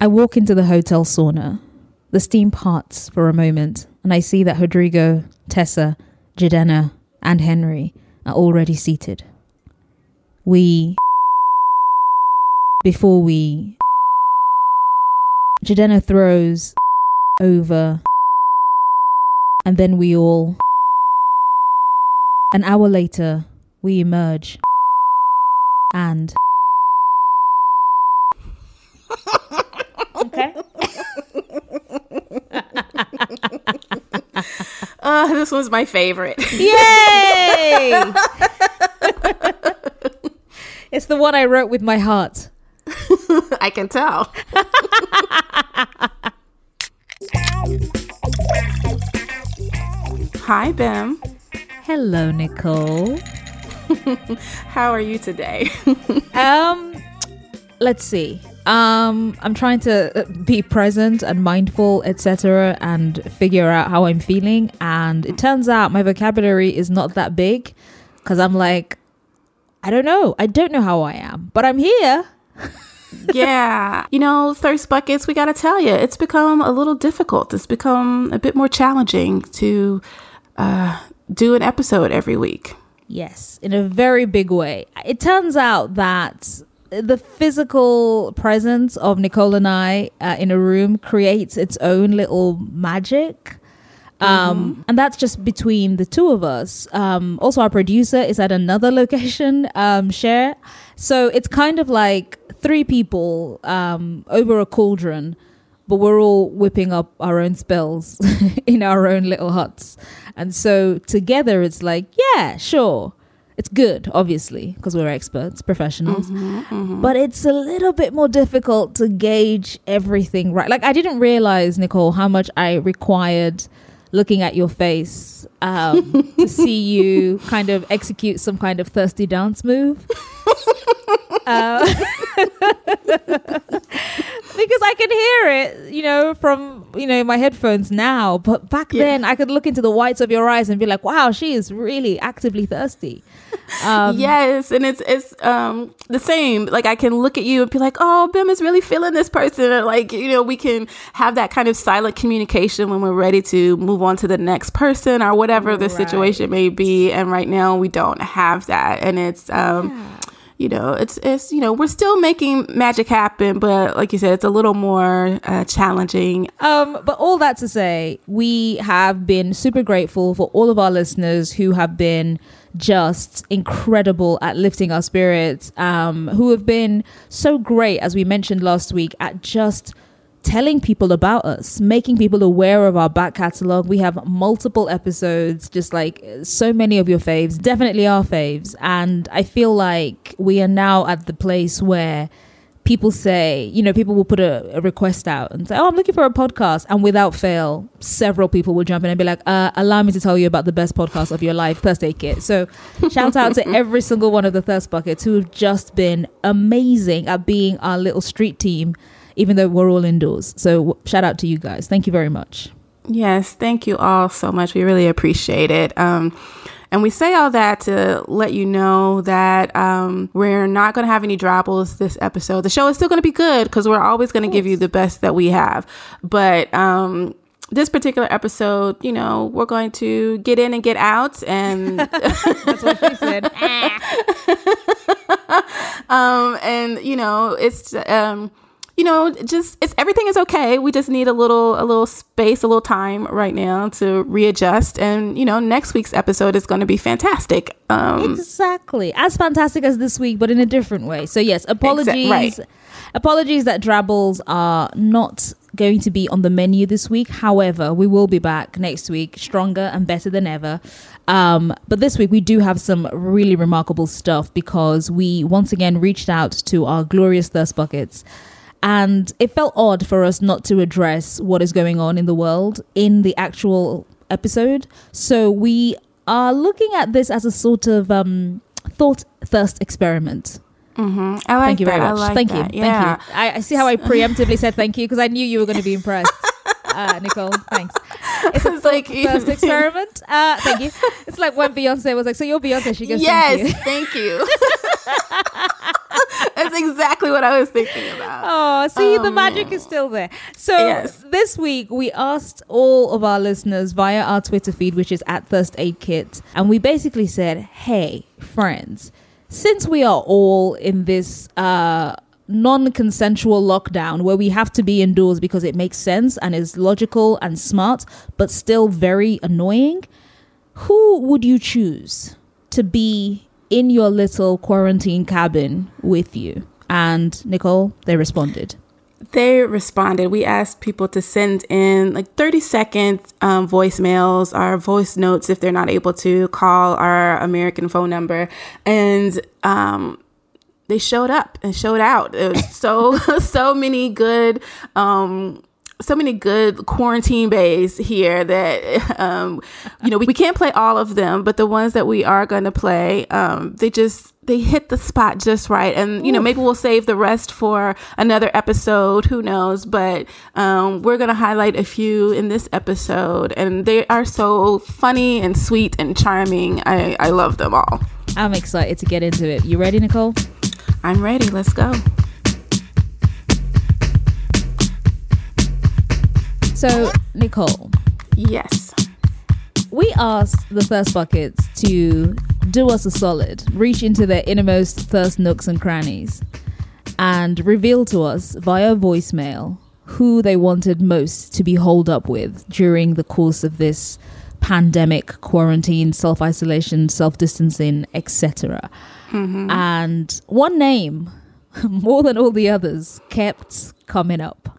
I walk into the hotel sauna. The steam parts for a moment, and I see that Rodrigo, Tessa, Jidenna, and Henry are already seated. We. Before we. Jidenna throws over, and then we all. An hour later, we emerge. And. okay. Uh, this was my favorite. Yay! it's the one I wrote with my heart. I can tell. Hi, Bim. Hello, Nicole. How are you today? um, let's see. Um, I'm trying to uh, be present and mindful, etc., and figure out how I'm feeling. And it turns out my vocabulary is not that big because I'm like, I don't know. I don't know how I am, but I'm here. yeah. You know, thirst buckets, we got to tell you, it's become a little difficult. It's become a bit more challenging to uh, do an episode every week. Yes, in a very big way. It turns out that the physical presence of Nicole and I uh, in a room creates its own little magic. Um, mm-hmm. and that's just between the two of us. Um, also, our producer is at another location, um, share. So it's kind of like three people um, over a cauldron, but we're all whipping up our own spells in our own little huts. And so together, it's like, yeah, sure it's good, obviously, because we're experts, professionals. Mm-hmm, mm-hmm. But it's a little bit more difficult to gauge everything right. Like I didn't realize, Nicole, how much I required looking at your face um, to see you kind of execute some kind of thirsty dance move. uh, because I can hear it, you know, from you know my headphones now. But back yeah. then, I could look into the whites of your eyes and be like, "Wow, she is really actively thirsty." Um, yes, and it's it's um, the same. Like I can look at you and be like, "Oh, Bim is really feeling this person," and like you know, we can have that kind of silent communication when we're ready to move on to the next person or whatever the right. situation may be. And right now, we don't have that, and it's um, yeah you know, it's it's you know, we're still making magic happen, but like you said, it's a little more uh, challenging. Um, but all that to say, we have been super grateful for all of our listeners who have been just incredible at lifting our spirits, um, who have been so great, as we mentioned last week, at just telling people about us, making people aware of our back catalog. We have multiple episodes, just like so many of your faves, definitely our faves. And I feel like we are now at the place where people say, you know, people will put a, a, request out and say, "Oh, I'm looking for a podcast," and without fail, several people will jump in and be like, uh, "Allow me to tell you about the best podcast of your life, Thirst Aid Kit." So, shout out to every single one of the Thirst Buckets who have just been amazing at being our little street team even though we're all indoors. So shout out to you guys. Thank you very much. Yes, thank you all so much. We really appreciate it. Um, and we say all that to let you know that um, we're not going to have any drabbles this episode. The show is still going to be good because we're always going to give you the best that we have. But um, this particular episode, you know, we're going to get in and get out, and that's what she said. um, and you know, it's um you know, just it's everything is okay. We just need a little a little space, a little time right now to readjust. And you know, next week's episode is going to be fantastic. Um, exactly as fantastic as this week, but in a different way. So yes, apologies. Exa- right. Apologies that Drabbles are not going to be on the menu this week. However, we will be back next week, stronger and better than ever. Um, but this week we do have some really remarkable stuff because we once again reached out to our glorious thirst buckets and it felt odd for us not to address what is going on in the world in the actual episode. So we are looking at this as a sort of um, thought thirst experiment. Mm-hmm. I like thank you very much. Like thank that. you. Yeah. Thank you. I, I, see how I preemptively said thank you because I knew you were going to be impressed. Uh, Nicole, thanks. It's, it's like first experiment. Uh, thank you. It's like when Beyonce was like, "So you're Beyonce." She goes, "Yes, thank you." Thank you. That's exactly what I was thinking about. Oh, see, the magic is still there. So Yes. this week we asked all of our listeners via our Twitter feed, which is at Thirst Aid Kit, and we basically said, "Hey, friends, since we are all in this uh, non-consensual lockdown where we have to be indoors because it makes sense and is logical and smart, but still very annoying." who would you choose to be in your little quarantine cabin with you? And Nicole, they responded. They responded. We asked people to send in like 30 second um, voicemails or voice notes if they're not able to call our American phone number. And um, they showed up and showed out. It was so, so many good. Um, so many good quarantine baes here that um, you know we, we can't play all of them but the ones that we are going to play um, they just they hit the spot just right. And you know maybe we'll save the rest for another episode. Who knows? But um, we're going to highlight a few in this episode and they are so funny and sweet and charming. I, I love them all. I'm excited to get into it. You ready, Nicole? i'm ready. Let's go So, Nicole, yes we asked the Thirst Buckets to do us a solid, reach into their innermost thirst nooks and crannies, and reveal to us via voicemail who they wanted most to be holed up with during the course of this pandemic, quarantine, self isolation, self distancing, etc. Mm-hmm. And one name, more than all the others, kept coming up.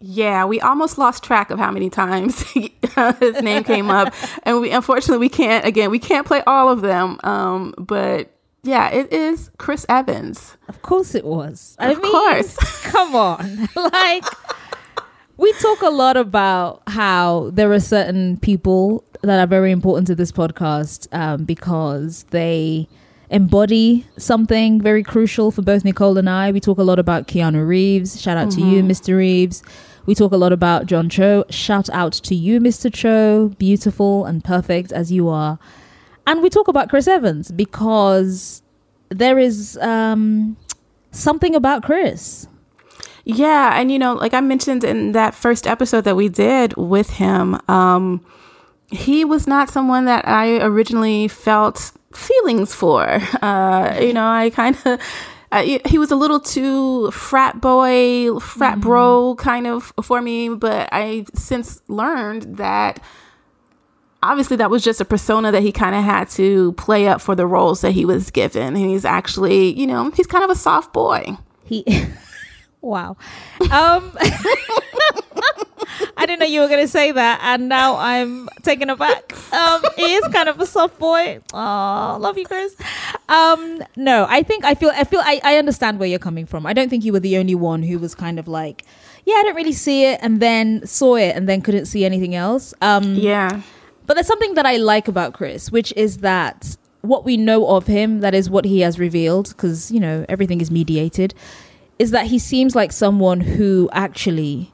Yeah, we almost lost track of how many times his name came up, and we unfortunately we can't again we can't play all of them. Um, but yeah, it is Chris Evans. Of course it was. I Of mean, course. come on. like, we talk a lot about how there are certain people that are very important to this podcast um, because they embody something very crucial for both Nicole and I. We talk a lot about Keanu Reeves. Shout out to you, Mr. Reeves. We talk a lot about John Cho. Shout out to you, Mr. Cho. Beautiful and perfect as you are. And we talk about Chris Evans because there is um, something about Chris. Yeah, and you know, like I mentioned in that first episode that we did with him, um, he was not someone that I originally felt feelings for. Uh, you know, I kind of. Uh, he- he was a little too frat boy, frat bro kind of for me, but I since learned that obviously that was just a persona that he kind of had to play up for the roles that he was given. And he's actually, you know, he's kind of a soft boy. He, wow. Um, I didn't know you were going to say that, and now I'm taken aback. Um, he is kind of a soft boy. Oh, love you, Chris. Um, no, I think I feel I feel I, I understand where you're coming from. I don't think you were the only one who was kind of like, yeah, I don't really see it, and then saw it, and then couldn't see anything else. Um, Yeah. but there's something that I like about Chris, which is that what we know of him, that is what he has revealed, because, you know, everything is mediated, is that he seems like someone who actually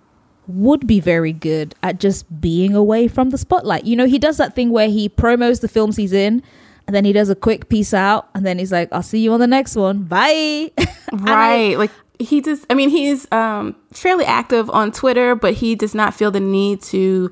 would be very good at just being away from the spotlight. You know, he does that thing where he promos the films he's in, and then he does a quick peace out, and then he's like, I'll see you on the next one. Bye. And I- Right. like he just I mean he's um fairly active on Twitter, but he does not feel the need to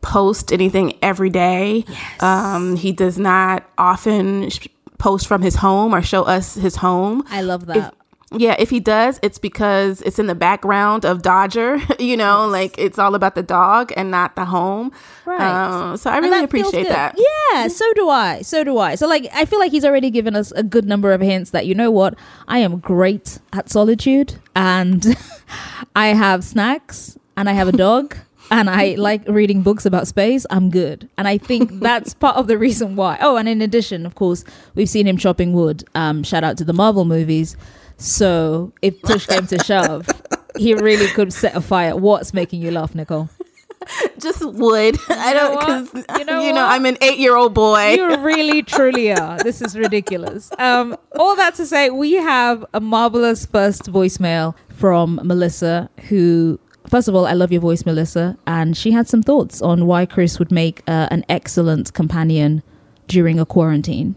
post anything every day. Um he does not often sh- post from his home or show us his home. I love that. Yeah, if he does, it's because it's in the background of Dodger, you know, like it's all about the dog and not the home. Right. Um, so I really appreciate that. Yeah, so do I. So do I. So like I feel like he's already given us a good number of hints that you know what? I am great at solitude and I have snacks and I have a dog and I like reading books about space. I'm good. And I think that's part of the reason why. Oh, and in addition, of course, we've seen him chopping wood. Um shout out to the Marvel movies. So if push came to shove, he really could set a fire. What's making you laugh, Nicole? Just would. I don't because You know you know? I'm an eight year old boy. You really, truly are. This is ridiculous. Um, all that to say, we have a marvelous first voicemail from Melissa, who, first of all, I love your voice, Melissa. And she had some thoughts on why Chris would make uh, an excellent companion during a quarantine.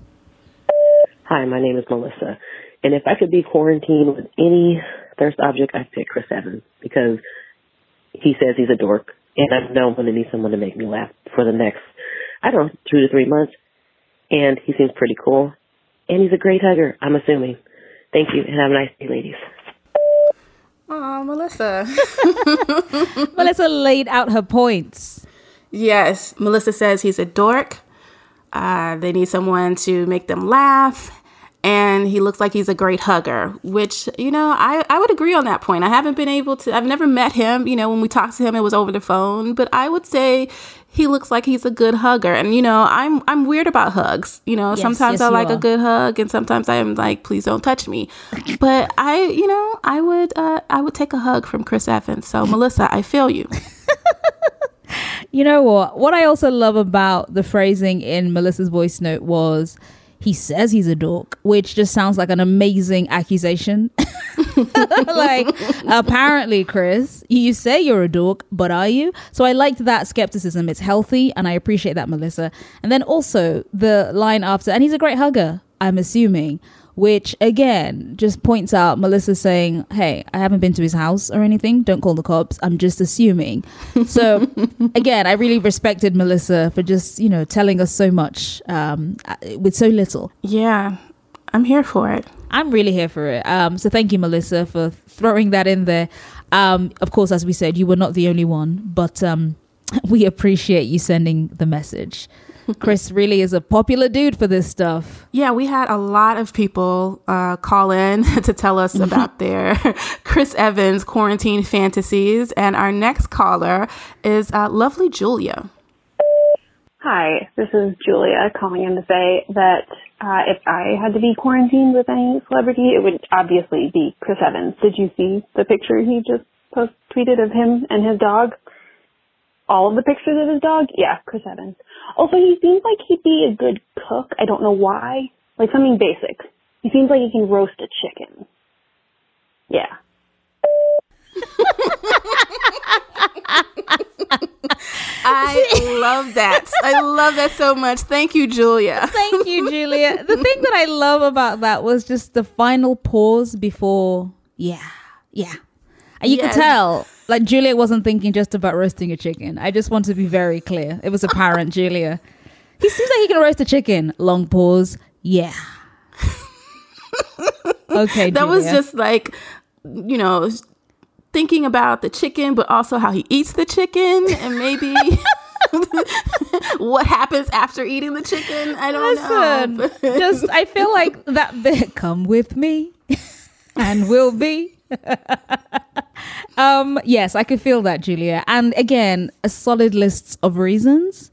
Hi, my name is Melissa. And if I could be quarantined with any thirst object, I'd pick Chris Evans because he says he's a dork. And I know I'm going to need someone to make me laugh for the next, I don't know, two to three months. And he seems pretty cool. And he's a great hugger, I'm assuming. Thank you, and have a nice day, ladies. Oh, Melissa. Melissa laid out her points. Yes, Melissa says he's a dork. Uh, they need someone to make them laugh. And he looks like he's a great hugger, which, you know, I, I would agree on that point. I haven't been able to, I've never met him. You know, when we talked to him, it was over the phone, but I would say he looks like he's a good hugger. And, you know, I'm, I'm weird about hugs. You know, Yes, sometimes yes, I like are. a good hug and sometimes I'm like, please don't touch me. But I, you know, I would, uh, I would take a hug from Chris Evans. So, Melissa, I feel you. You know what? What I also love about the phrasing in Melissa's voice note was he says he's a dork, which just sounds like an amazing accusation. like, apparently, Chris, you say you're a dork, but are you? So I liked that skepticism. It's healthy, and I appreciate that, Melissa. And then also the line after, and he's a great hugger, I'm assuming. Which again just points out Melissa saying, Hey, I haven't been to his house or anything. Don't call the cops. I'm just assuming. So again, I really respected Melissa for just, you know, telling us so much um, with so little. Yeah, I'm here for it. I'm really here for it. Um, so thank you, Melissa, for throwing that in there. Um, of course, as we said, you were not the only one, but um, we appreciate you sending the message. Chris really is a popular dude for this stuff. Yeah, we had a lot of people uh, call in to tell us about their Chris Evans quarantine fantasies. And our next caller is uh, lovely Julia. Hi, this is Julia calling in to say that uh, if I had to be quarantined with any celebrity, it would obviously be Chris Evans. Did you see the picture he just post tweeted of him and his dog? All of the pictures of his dog? Yeah, Chris Evans. Also, he seems like he'd be a good cook. I don't know why. Like something basic. He seems like he can roast a chicken. Yeah. I love that. I love that so much. Thank you, Julia. Thank you, Julia. The thing that I love about that was just the final pause before, yeah, yeah. And you Yes. could tell, like, Julia wasn't thinking just about roasting a chicken. I just want to be very clear. It was apparent, Julia. He seems like he can roast a chicken. Long pause, yeah. okay, That was just like, you know, thinking about the chicken, but also how he eats the chicken and maybe what happens after eating the chicken. I don't know. Listen, just I feel like that bit come with me and we'll be. Um yes, I could feel that, Julia. And again, a solid list of reasons.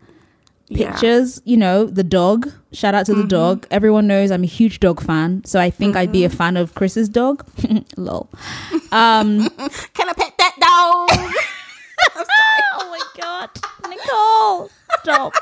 Yeah. Pictures, you know, the dog. Shout out to the dog. Everyone knows I'm a huge dog fan, so I think I'd be a fan of Chris's dog. Lol. Um Can I pet that dog? Oh my god. Nicole, stop.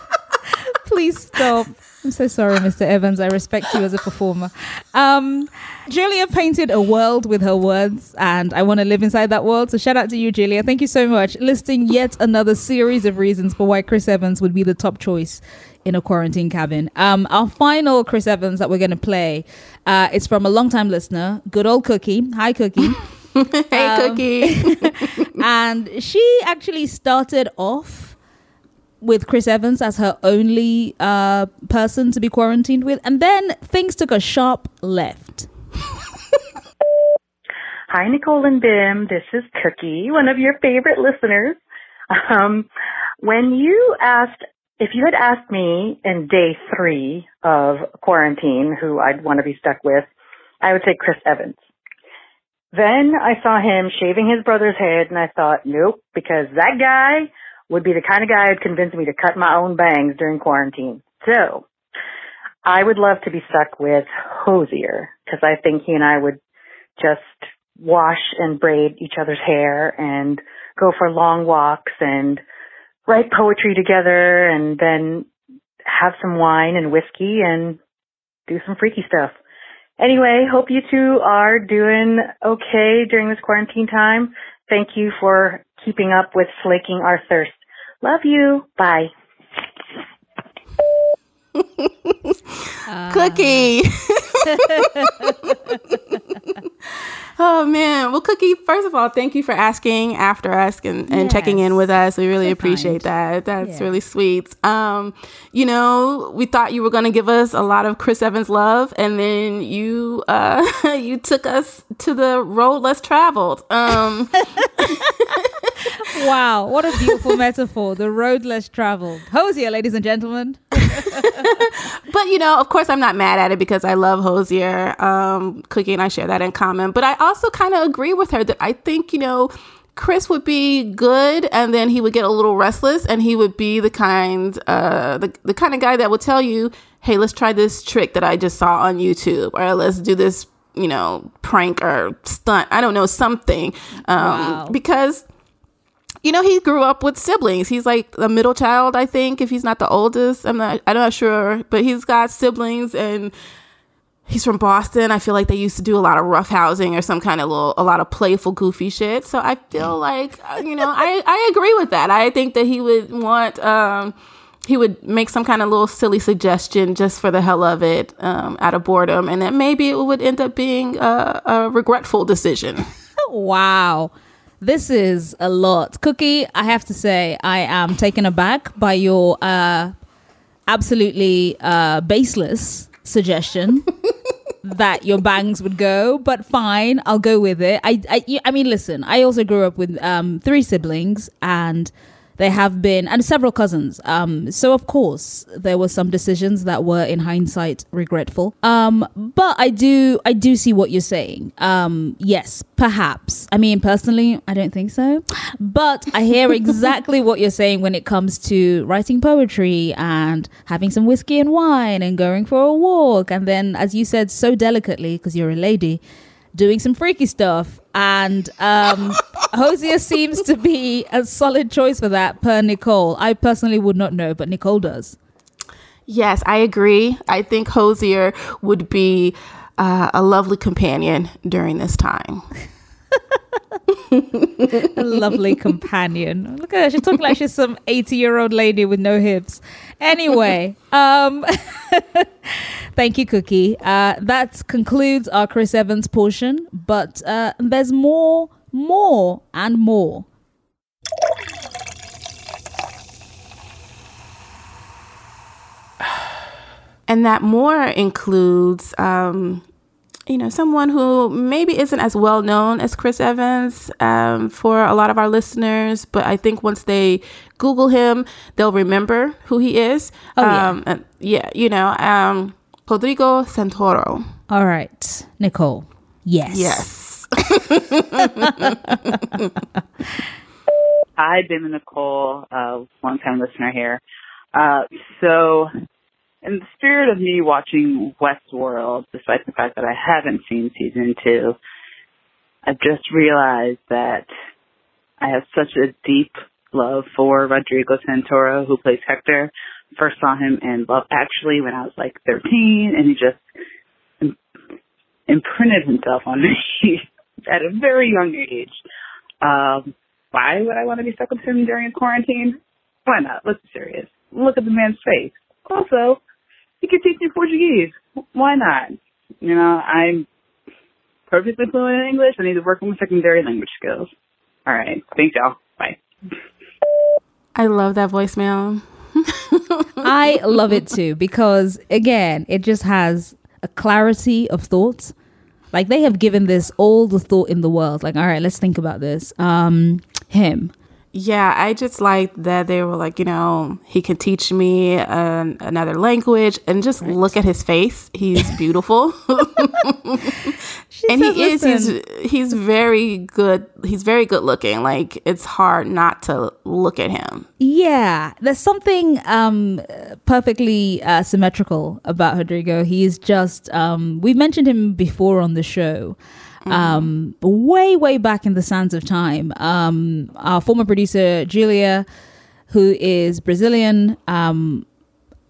Please stop. I'm so sorry, Mr. Evans. I respect you as a performer. Um, Julia painted a world with her words, and I want to live inside that world. So shout out to you, Julia. Thank you so much. Listing yet another series of reasons for why Chris Evans would be the top choice in a quarantine cabin. Um, our final Chris Evans that we're going to play uh, is from a longtime listener, good old Cookie. Hi, Cookie. hey, Um, Cookie. and she actually started off with Chris Evans as her only uh, person to be quarantined with, and then things took a sharp left. Hi, Nicole and Bim. This is Cookie, one of your favorite listeners. Um, when you asked, if you had asked me in day three of quarantine who I'd want to be stuck with, I would say Chris Evans. Then I saw him shaving his brother's head and I thought, nope, because that guy would be the kind of guy who'd convince me to cut my own bangs during quarantine. So I would love to be stuck with Hozier because I think he and I would just wash and braid each other's hair and go for long walks and write poetry together and then have some wine and whiskey and do some freaky stuff. Anyway, hope you two are doing okay during this quarantine time. Thank you for keeping up with slaking our thirst. Love you. Bye. Cookie. Oh man. Well, Cookie, first of all, thank you for asking after us and, and yes. checking in with us. We really so appreciate kind. that. That's yeah. really sweet. Um, you know, we thought you were gonna give us a lot of Chris Evans love, and then you uh you took us to the road less traveled. Um Wow, what a beautiful metaphor. The road less traveled. Hozier, ladies and gentlemen. but you know, of course, I'm not mad at it because I love Hozier. Um, Cookie and I share that in common. But I also kind of agree with her that I think you know. Chris would be good, and then he would get a little restless, and he would be the kind, uh, the the kind of guy that would tell you, "Hey, let's try this trick that I just saw on YouTube, or let's do this, you know, prank or stunt. I don't know something, um, wow. because you know, he grew up with siblings. He's like the middle child, I think, if he's not the oldest. I'm not I'm not sure, but he's got siblings and he's from Boston. I feel like they used to do a lot of rough housing or some kind of little a lot of playful goofy shit. So I feel like uh, you know, I I agree with that. I think that he would want um he would make some kind of little silly suggestion just for the hell of it um, out of boredom and then maybe it would end up being a, a regretful decision wow this is a lot. Cookie, I have to say, I am taken aback by your uh, absolutely uh, baseless suggestion that your bangs would go, but fine, I'll go with it. I, I, I mean, listen, I also grew up with um, three siblings and they have been, and several cousins. Um, so of course there were some decisions that were, in hindsight, regretful. Um, but I do, I do see what you're saying. Um, yes, perhaps. I mean, personally, I don't think so. But I hear exactly what you're saying when it comes to writing poetry and having some whiskey and wine and going for a walk, and then, as you said so delicately, because you're a lady doing some freaky stuff. And um, Hozier seems to be a solid choice for that, per Nicole. I personally would not know, but Nicole does. Yes, I agree. I think Hozier would be uh, a lovely companion during this time. a lovely companion. Look at her. She's talking like she's some 80 year old lady with no hips. Anyway, um, thank you, Cookie. Uh, that concludes our Chris Evans portion, but uh, there's more, more, and more. And that more includes um, you know, someone who maybe isn't as well known as Chris Evans um, for a lot of our listeners, but I think once they Google him, they'll remember who he is. Oh, yeah. Um, and yeah, you know, um, Rodrigo Santoro. All right, Nicole. Yes. Yes. Hi, Ben and Nicole, uh, long time listener here. Uh, so in the spirit of me watching Westworld, despite the fact that I haven't seen season two, I've just realized that I have such a deep love for Rodrigo Santoro, who plays Hector. First saw him in Love Actually when I was like 13, and he just imprinted himself on me at a very young age. Um, why would I want to be stuck with him during quarantine? Why not? Let's be serious. Look at the man's face. Also, he could teach me Portuguese. Why not? You know, I'm perfectly fluent in English. I need to work on my secondary language skills. All right. Thanks, y'all. Bye. I love that voicemail. I love it too because, again, it just has a clarity of thoughts. Like they have given this all the thought in the world. Like, all right, let's think about this. Um, him yeah, I just like that they were like, you know, he can teach me an, another language and just right. look at his face. He's beautiful. and says, he is he's he's very good. He's very good looking. Like it's hard not to look at him. Yeah, there's something um perfectly uh, symmetrical about Rodrigo. He's just um we've mentioned him before on the show um, way, way back in the sands of time. Um, our former producer, Julia, who is Brazilian, um,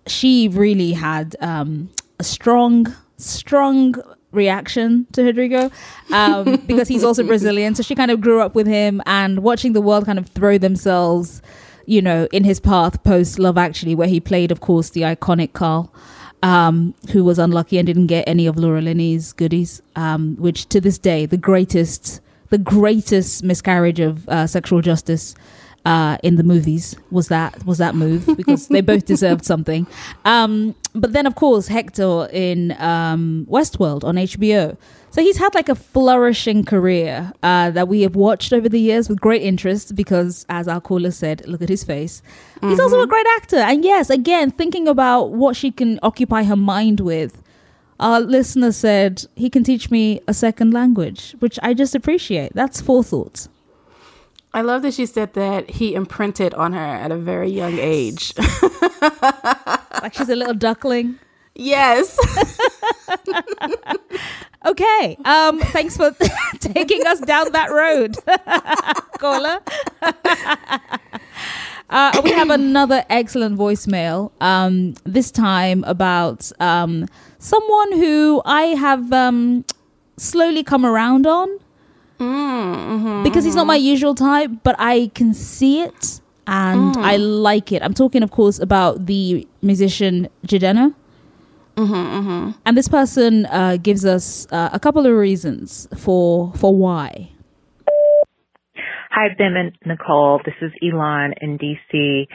she really had um, a strong, strong reaction to Rodrigo um, because he's also Brazilian. So she kind of grew up with him and watching the world kind of throw themselves, you know, in his path post Love Actually, where he played, of course, the iconic Carl. Um, who was unlucky and didn't get any of Laura Linney's goodies, um, which to this day, the greatest, the greatest miscarriage of uh, sexual justice uh, in the movies was that was that move because they both deserved something. Um, but then, of course, Hector in um, Westworld on HBO. So he's had like a flourishing career uh, that we have watched over the years with great interest because, as our caller said, look at his face. Mm-hmm. He's also a great actor. And yes, again, thinking about what she can occupy her mind with, our listener said he can teach me a second language, which I just appreciate. That's forethought. I love that she said that he imprinted on her at a very young age. like she's a little duckling. Yes. okay. Um, thanks for taking us down that road, caller. Uh, we have another excellent voicemail. Um, this time about um, someone who I have um, slowly come around on. Mm-hmm, because he's not my usual type, but I can see it and mm. I like it. I'm talking, of course, about the musician Jidenna. Mm-hmm, mm-hmm. And this person uh, gives us uh, a couple of reasons for for why. Hi, Bim and Nicole. This is Elon in DC.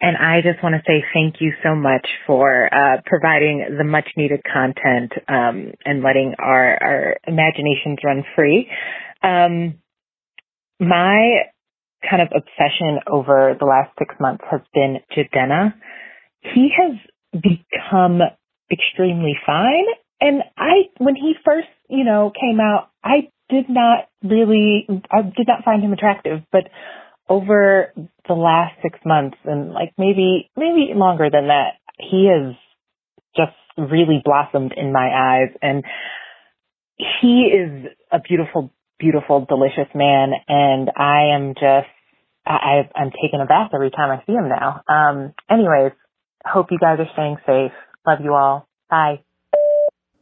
And I just want to say thank you so much for uh, providing the much needed content um, and letting our, our imaginations run free. Um, my kind of obsession over the last six months has been Jidenna. He has become extremely fine. And I, when he first, you know, came out, I did not really, I did not find him attractive, but over the last six months and like maybe, maybe longer than that, he has just really blossomed in my eyes and he is a beautiful beautiful, delicious man, and I am just I, I'm taking a bath every time I see him now. Um, anyways, hope you guys are staying safe. Love you all. Bye.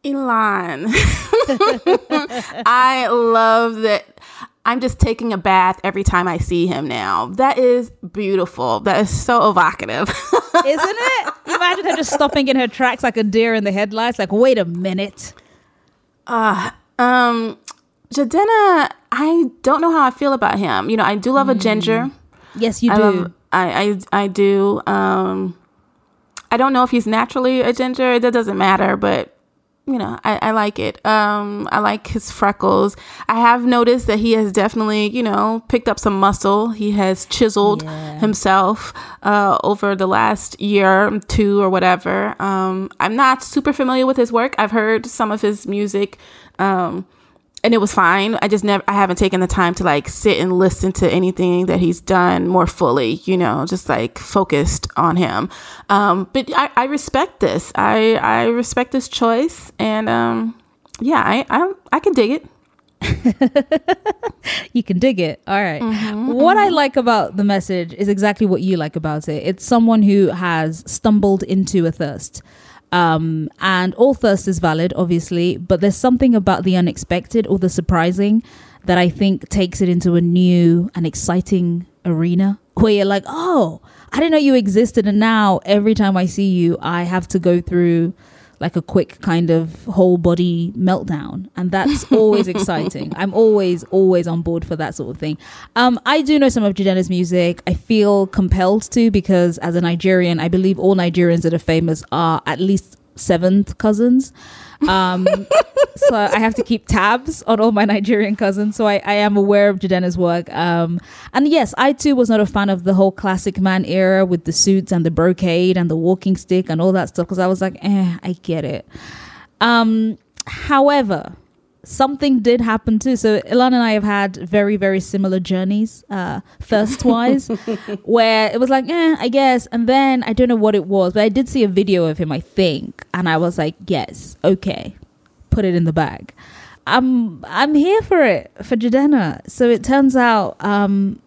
Elon. I love that. I'm just taking a bath every time I see him now. That is beautiful. That is so evocative. Isn't it? Imagine her just stopping in her tracks like a deer in the headlights. Like, wait a minute. Uh, um, Jidenna, I don't know how I feel about him. You know, I do love mm. a ginger. Yes, you I do. Love, I, I I do. Um, I don't know if he's naturally a ginger. That doesn't matter, but you know, I, I like it. Um, I like his freckles. I have noticed that he has definitely, you know, picked up some muscle. He has chiseled yeah. himself uh, over the last year, two or whatever. Um, I'm not super familiar with his work. I've heard some of his music. Um, and it was fine. I just never, I haven't taken the time to like sit and listen to anything that he's done more fully, you know, just like focused on him. Um, but I, I respect this. I, I respect this choice. And, um, yeah, I, I, I can dig it. you can dig it. All right. mm-hmm, what mm-hmm. I like about the message is exactly what you like about it. It's someone who has stumbled into a thirst. Um, and all thirst is valid, obviously, but there's something about the unexpected or the surprising that I think takes it into a new and exciting arena where you're like, oh, I didn't know you existed. And now every time I see you, I have to go through like a quick kind of whole body meltdown. And that's always exciting. I'm always always on board for that sort of thing. Um, i do know some of Jidenna's music. I feel compelled to because as a nigerian i believe all nigerians that are famous are at least seventh cousins um, so I have to keep tabs on all my Nigerian cousins. So I, I am aware of Jidenna's work. Um, and yes, I too was not a fan of the whole classic man era with the suits and the brocade and the walking stick and all that stuff because I was like, eh, I get it. Um, however, something did happen too. So Ilan and I have had very, very similar journeys, uh, first wise, where it was like, eh, I guess. And then I don't know what it was, but I did see a video of him, I think. And I was like, yes, okay, put it in the bag. I'm I'm here for it for Jidenna. So it turns out um,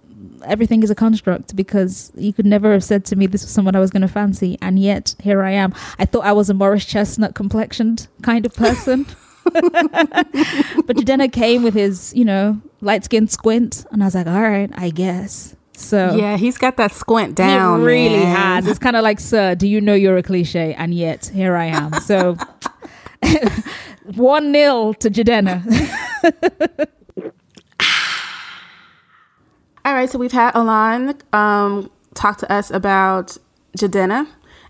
everything is a construct because you could never have said to me this was someone I was going to fancy, and yet here I am. I thought I was a Morris Chestnut complexioned kind of person. but Jidenna came with his, you know, light skin squint, and I was like, all right, I guess. So yeah, he's got that squint down. He really man. has. It's kind of like, sir, do you know you're a cliche? And yet here I am. So one nil to Jidenna. All right, so we've had Alon um, talk to us about Jidenna,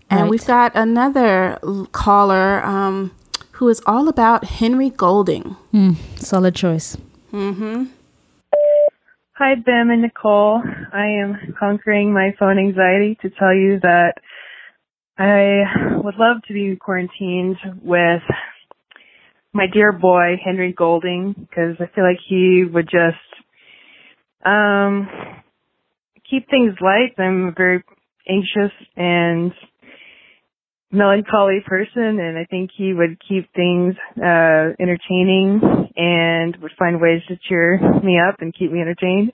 and Right. we've got another caller um, who is all about Henry Golding. Solid choice. Hi, Bim and Nicole. I am conquering my phone anxiety to tell you that I would love to be quarantined with my dear boy, Henry Golding, because I feel like he would just um, keep things light. I'm very anxious and melancholy person and I think he would keep things uh entertaining and would find ways to cheer me up and keep me entertained.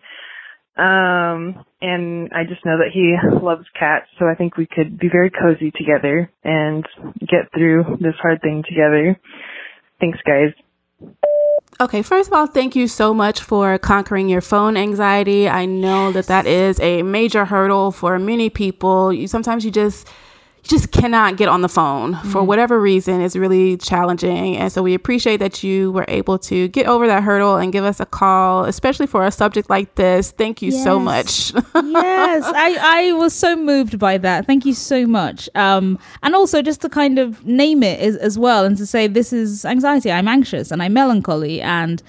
Um and I just know that he loves cats, so I think we could be very cozy together and get through this hard thing together. Thanks guys. Okay, first of all, thank you so much for conquering your phone anxiety. I know that that is a major hurdle for many people. You sometimes you just just cannot get on the phone for whatever reason. It's really challenging, and so we appreciate that you were able to get over that hurdle and give us a call, especially for a subject like this. Thank you so much. yes, I, I was so moved by that. Thank you so much. Um, and also just to kind of name it as, as well and to say this is anxiety. I'm anxious and I'm melancholy and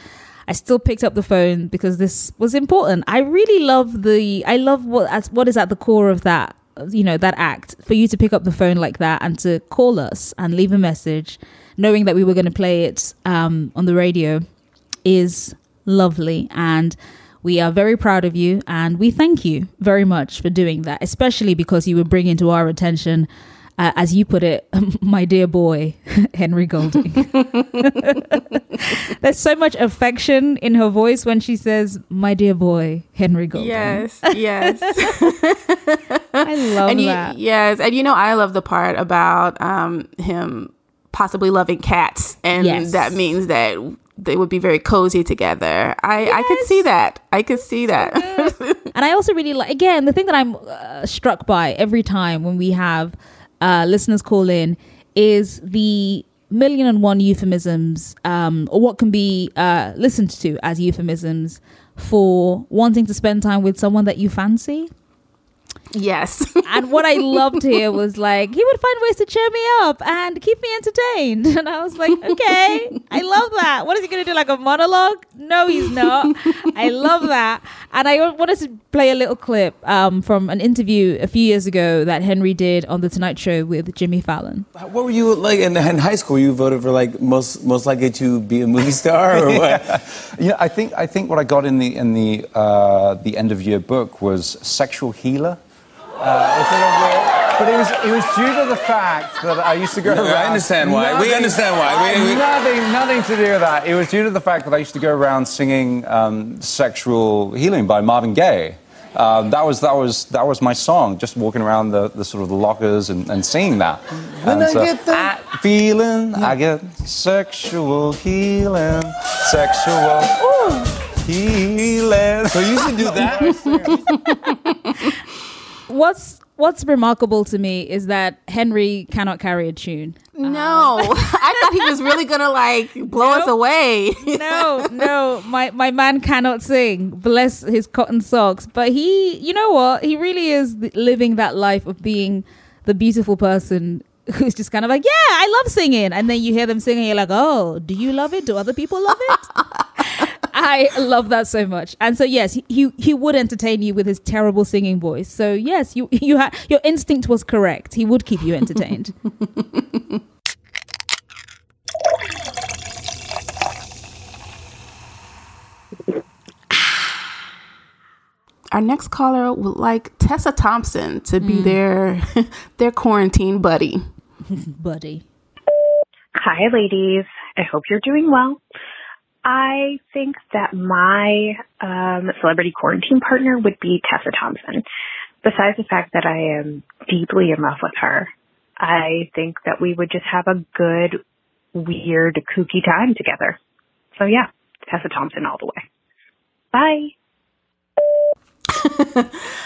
I still picked up the phone because this was important. I really love the I love what what is at the core of that you know that act for you to pick up the phone like that and to call us and leave a message knowing that we were going to play it um, on the radio is lovely and we are very proud of you and we thank you very much for doing that especially because you were bringing to our attention uh, as you put it my dear boy henry golding there's so much affection in her voice when she says my dear boy henry golding yes, yes. I love and you, that yes, and you know I love the part about um, him possibly loving cats, and Yes. that means that they would be very cozy together. I I could see that. I could see that. And I also really like, again, the thing that I'm uh, struck by every time when we have uh, listeners call in is the million and one euphemisms, um, or what can be uh, listened to as euphemisms for wanting to spend time with someone that you fancy. Yes. And what I loved here was like, he would find ways to cheer me up and keep me entertained. And I was like, okay, I love that. What is he going to do? Like a monologue? No, he's not. I love that. And I wanted to play a little clip um, from an interview a few years ago that Henry did on The Tonight Show with Jimmy Fallon. What were you like in, in high school? You voted for like most most likely to be a movie star, or what? You know, I think I think what I got in the in the uh, the end of year book was sexual healer. Uh, it's sort of weird, but it was it was due to the fact that I used to go No, around. I understand why. We understand why. We- we- nothing nothing to do with that. It was due to the fact that I used to go around singing um, "Sexual Healing" by Marvin Gaye. Um, that was that was that was my song. Just walking around the, the sort of the lockers and, and singing that. When And I so- get the- I- feeling, I get sexual healing, sexual healing. So you used to do that? What's What's remarkable to me is that Henry cannot carry a tune. no, um, I thought he was really gonna like blow us away. no, no, my my man cannot sing. Bless his cotton socks. But he, you know what? He really is living that life of being the beautiful person who's just kind of like, yeah, I love singing. And then you hear them singing, you're like, oh, do you love it? Do other people love it? I love that so much. And so yes, he- he he would entertain you with his terrible singing voice. So yes, you you had your instinct was correct. He would keep you entertained. Our next caller would like Tessa Thompson to be hmm. their their quarantine buddy. Buddy. Hi, ladies. I hope you're doing well. I think that my um, celebrity quarantine partner would be Tessa Thompson. Besides the fact that I am deeply in love with her, I think that we would just have a good, weird, kooky time together. So yeah, Tessa Thompson all the way. Bye.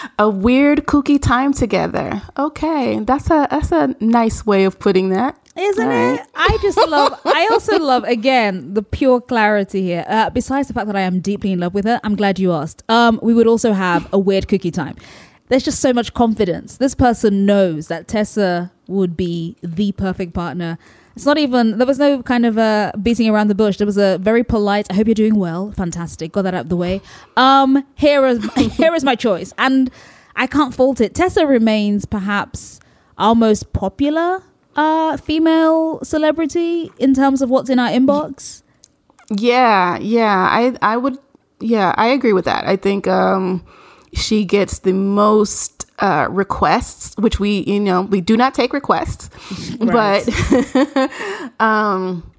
a weird kooky time together. Okay, that's a that's a nice way of putting that. Isn't it? I just love. I also love again the pure clarity here. Uh, besides the fact that I am deeply in love with her, I'm glad you asked. Um, we would also have a weird cookie time. There's just so much confidence. This person knows that Tessa would be the perfect partner. It's not even. There was no kind of uh, beating around the bush. There was a very polite. I hope you're doing well. Fantastic. Got that out of the way. Um, here is here is my choice, and I can't fault it. Tessa remains perhaps our most popular uh, female celebrity in terms of what's in our inbox. Yeah, yeah. I I would yeah, I agree with that. I think um she gets the most uh requests, which we you know, we do not take requests. Right. But um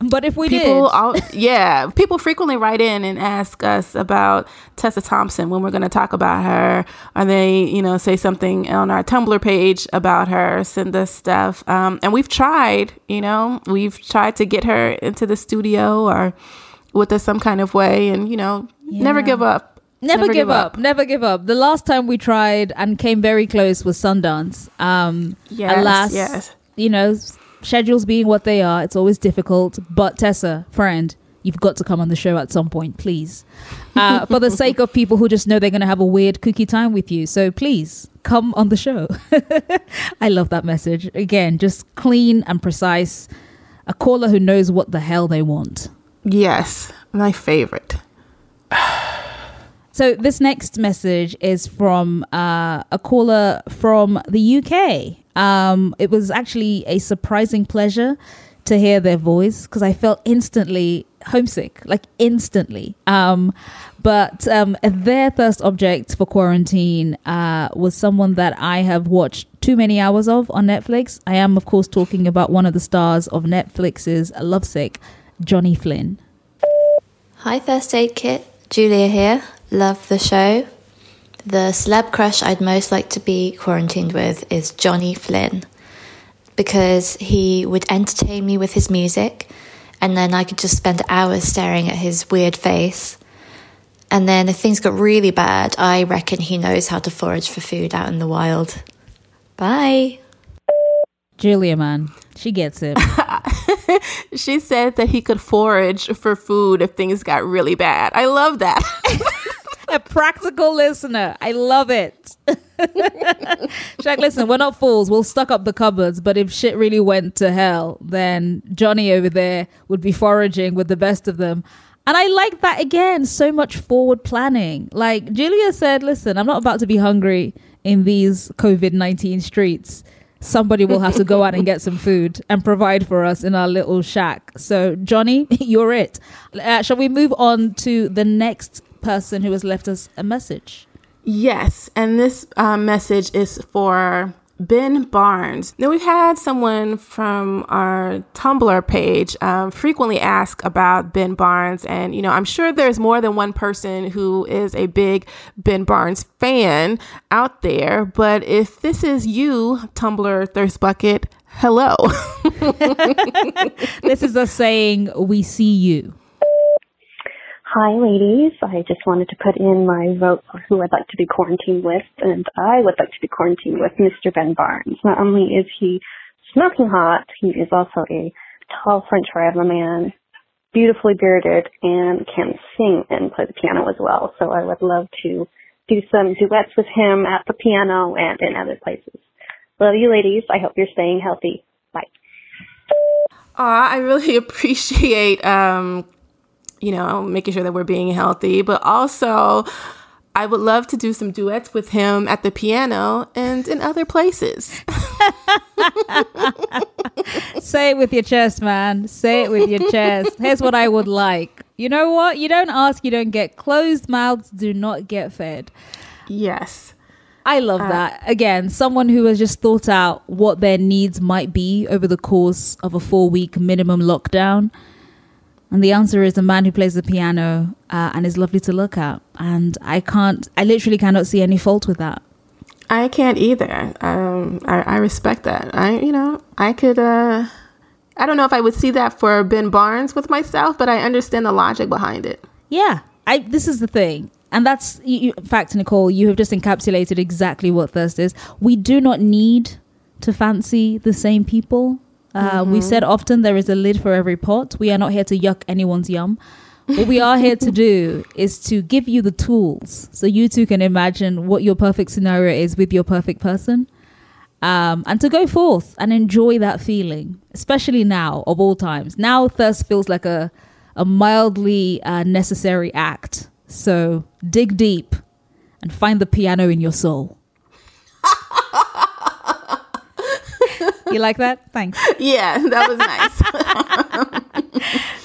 but if we people did. all, yeah people frequently write in and ask us about tessa thompson when we're going to talk about her or they you know say something on our tumblr page about her send us stuff um, and we've tried you know we've tried to get her into the studio or with us some kind of way and you know never give up Never, give, up. Never give up. The last time we tried and came very close was Sundance. Um, Yes, alas, yes. you know, schedules being what they are, it's always difficult. But Tessa, friend, you've got to come on the show at some point, please. Uh, for the sake of people who just know they're going to have a weird cookie time with you. So please come on the show. I love that message. Again, just clean and precise. A caller who knows what the hell they want. yes my favorite So this next message is from uh, a caller from the UK. Um, it was actually a surprising pleasure to hear their voice because I felt instantly homesick, like instantly. Um, but um, their first object for quarantine uh, was someone that I have watched too many hours of on Netflix. I am, of course, talking about one of the stars of Netflix's Lovesick, Johnny Flynn. Hi, Thirst Aid Kit. Julia here. Love the show. The celeb crush I'd most like to be quarantined with is Johnny Flynn because he would entertain me with his music and then I could just spend hours staring at his weird face. And then if things got really bad, I reckon he knows how to forage for food out in the wild. Bye. Julia, man, she gets it. she said that he could forage for food if things got really bad i love that a practical listener. I love it. Shaq, listen, we're not fools. We'll stock up the cupboards, but if shit really went to hell, then Johnny over there would be foraging with the best of them. And I like that again, so much forward planning. Like Julia said, listen, I'm not about to be hungry in these COVID 19 streets. Somebody will have to go out and get some food and provide for us in our little shack. So, Johnny, you're it. Uh, shall we move on to the next person who has left us a message? Yes, and this uh, message is for Ben Barnes. Now, we've had someone from our Tumblr page um, frequently ask about Ben Barnes, and you know, I'm sure there's more than one person who is a big Ben Barnes fan out there. But if this is you, Tumblr Thirst Bucket, hello. this is us saying, We see you. Hi, ladies. I just wanted to put in my vote for who I'd like to be quarantined with, and I would like to be quarantined with Mr. Ben Barnes. Not only is he smoking hot, he is also a tall French fry of a man, beautifully bearded, and can sing and play the piano as well. So I would love to do some duets with him at the piano and in other places. Love you, ladies. I hope you're staying healthy. Bye. Aw, I really appreciate um, you know, making sure that we're being healthy, but also I would love to do some duets with him at the piano and in other places. Say it with your chest, man. Say it with your chest. Here's what I would like. You know what? You don't ask, you don't get. Closed mouths do not get fed. Yes. I love Uh, that. Again, someone who has just thought out what their needs might be over the course of a four week minimum lockdown. And the answer is a man who plays the piano uh, and is lovely to look at. And I can't, I literally cannot see any fault with that. I can't either. Um, I, I respect that. I, you know, I could. Uh, I don't know if I would see that for Ben Barnes with myself, but I understand the logic behind it. Yeah, I. This is the thing. and that's you, you- in fact, Nicole. You have just encapsulated exactly what thirst is. We do not need to fancy the same people. Uh, We've Mhm. said often there is a lid for every pot. We are not here to yuck anyone's yum. What we are here to do is to give you the tools so you too can imagine what your perfect scenario is with your perfect person. Um, and to go forth and enjoy that feeling, especially now of all times. Now, thirst feels like a, a mildly uh, necessary act. So dig deep and find the piano in your soul. You like that? Thanks. Yeah, that was nice.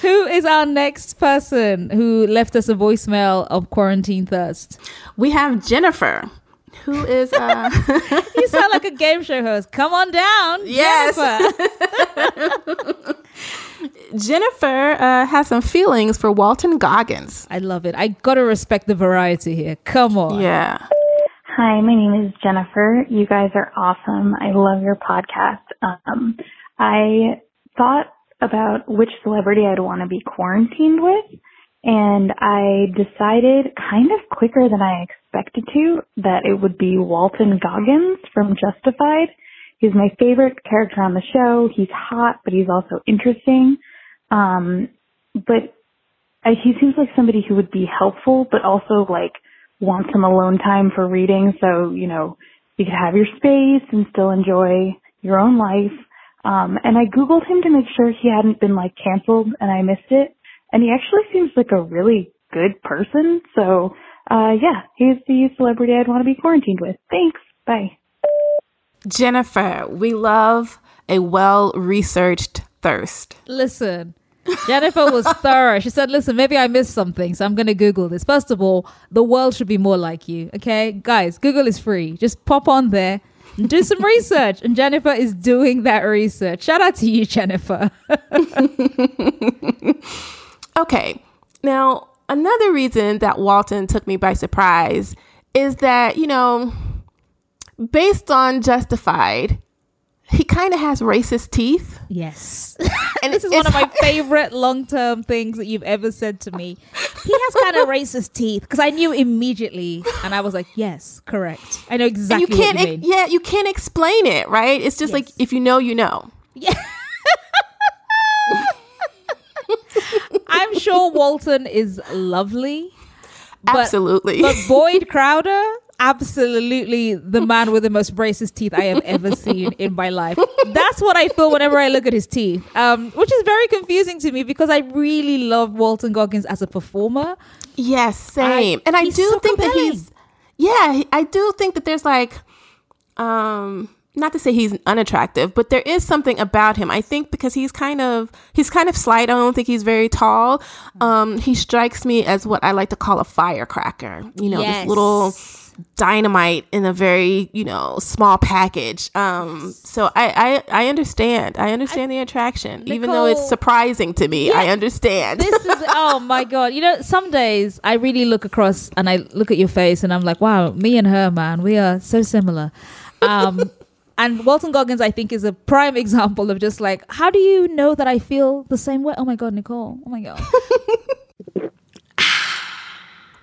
Who is our next person who left us a voicemail of quarantine thirst? We have Jennifer, who is uh You sound like a game show host. Come on down. Yes. Jennifer. Jennifer uh, has some feelings for Walton Goggins. I love it. I gotta respect the variety here. Come on. Yeah. Hi, my name is Jennifer. You guys are awesome. I love your podcast. Um, I thought about which celebrity I'd want to be quarantined with, and I decided kind of quicker than I expected to that it would be Walton Goggins from Justified. He's my favorite character on the show. He's hot, but he's also interesting. Um, but I, he seems like somebody who would be helpful, but also like want some alone time for reading. So, you know, you could have your space and still enjoy your own life. Um, and I Googled him to make sure he hadn't been like canceled and I missed it. And he actually seems like a really good person. So, uh, yeah, he's the celebrity I'd want to be quarantined with. Thanks. Bye. Jennifer, we love a well researched thirst. Listen, Jennifer was thorough. She said, Listen, maybe I missed something, so I'm going to Google this. First of all, the world should be more like you, okay? Guys, Google is free. Just pop on there and do some research. And Jennifer is doing that research. Shout out to you, Jennifer. Okay. Now, another reason that Walton took me by surprise is that, you know, based on Justified, he kind of has racist teeth. Yes. And this is one of my favorite long term things that you've ever said to me. He has kind of racist teeth because I knew immediately, and I was like, "Yes, correct. I know And exactly you can't, what you mean." yeah, you can't explain it, right? It's just like if you know, you know. Yeah. I'm sure Walton is lovely. But, Absolutely. But Boyd Crowder, absolutely the man with the most racist teeth I have ever seen in my life. That's what I feel whenever I look at his teeth, um, which is very confusing to me because I really love Walton Goggins as a performer. Yes, same. and I do so think that he's yeah, I do think that there's like um not to say he's unattractive, but there is something about him. I think because he's kind of he's kind of slight. I don't think he's very tall. Um he strikes me as what I like to call a firecracker. You know, Yes. this little dynamite in a very, you know, small package. Um so I I, I understand. I understand the attraction. Even though it's surprising to me, I understand. This is oh my god! You know, some days I really look across and I look at your face and I'm like, wow, me and her, man, we are so similar. Um, and Walton Goggins, I think, is a prime example of just like, how do you know that I feel the same way? Oh my god, Nicole! Oh my god!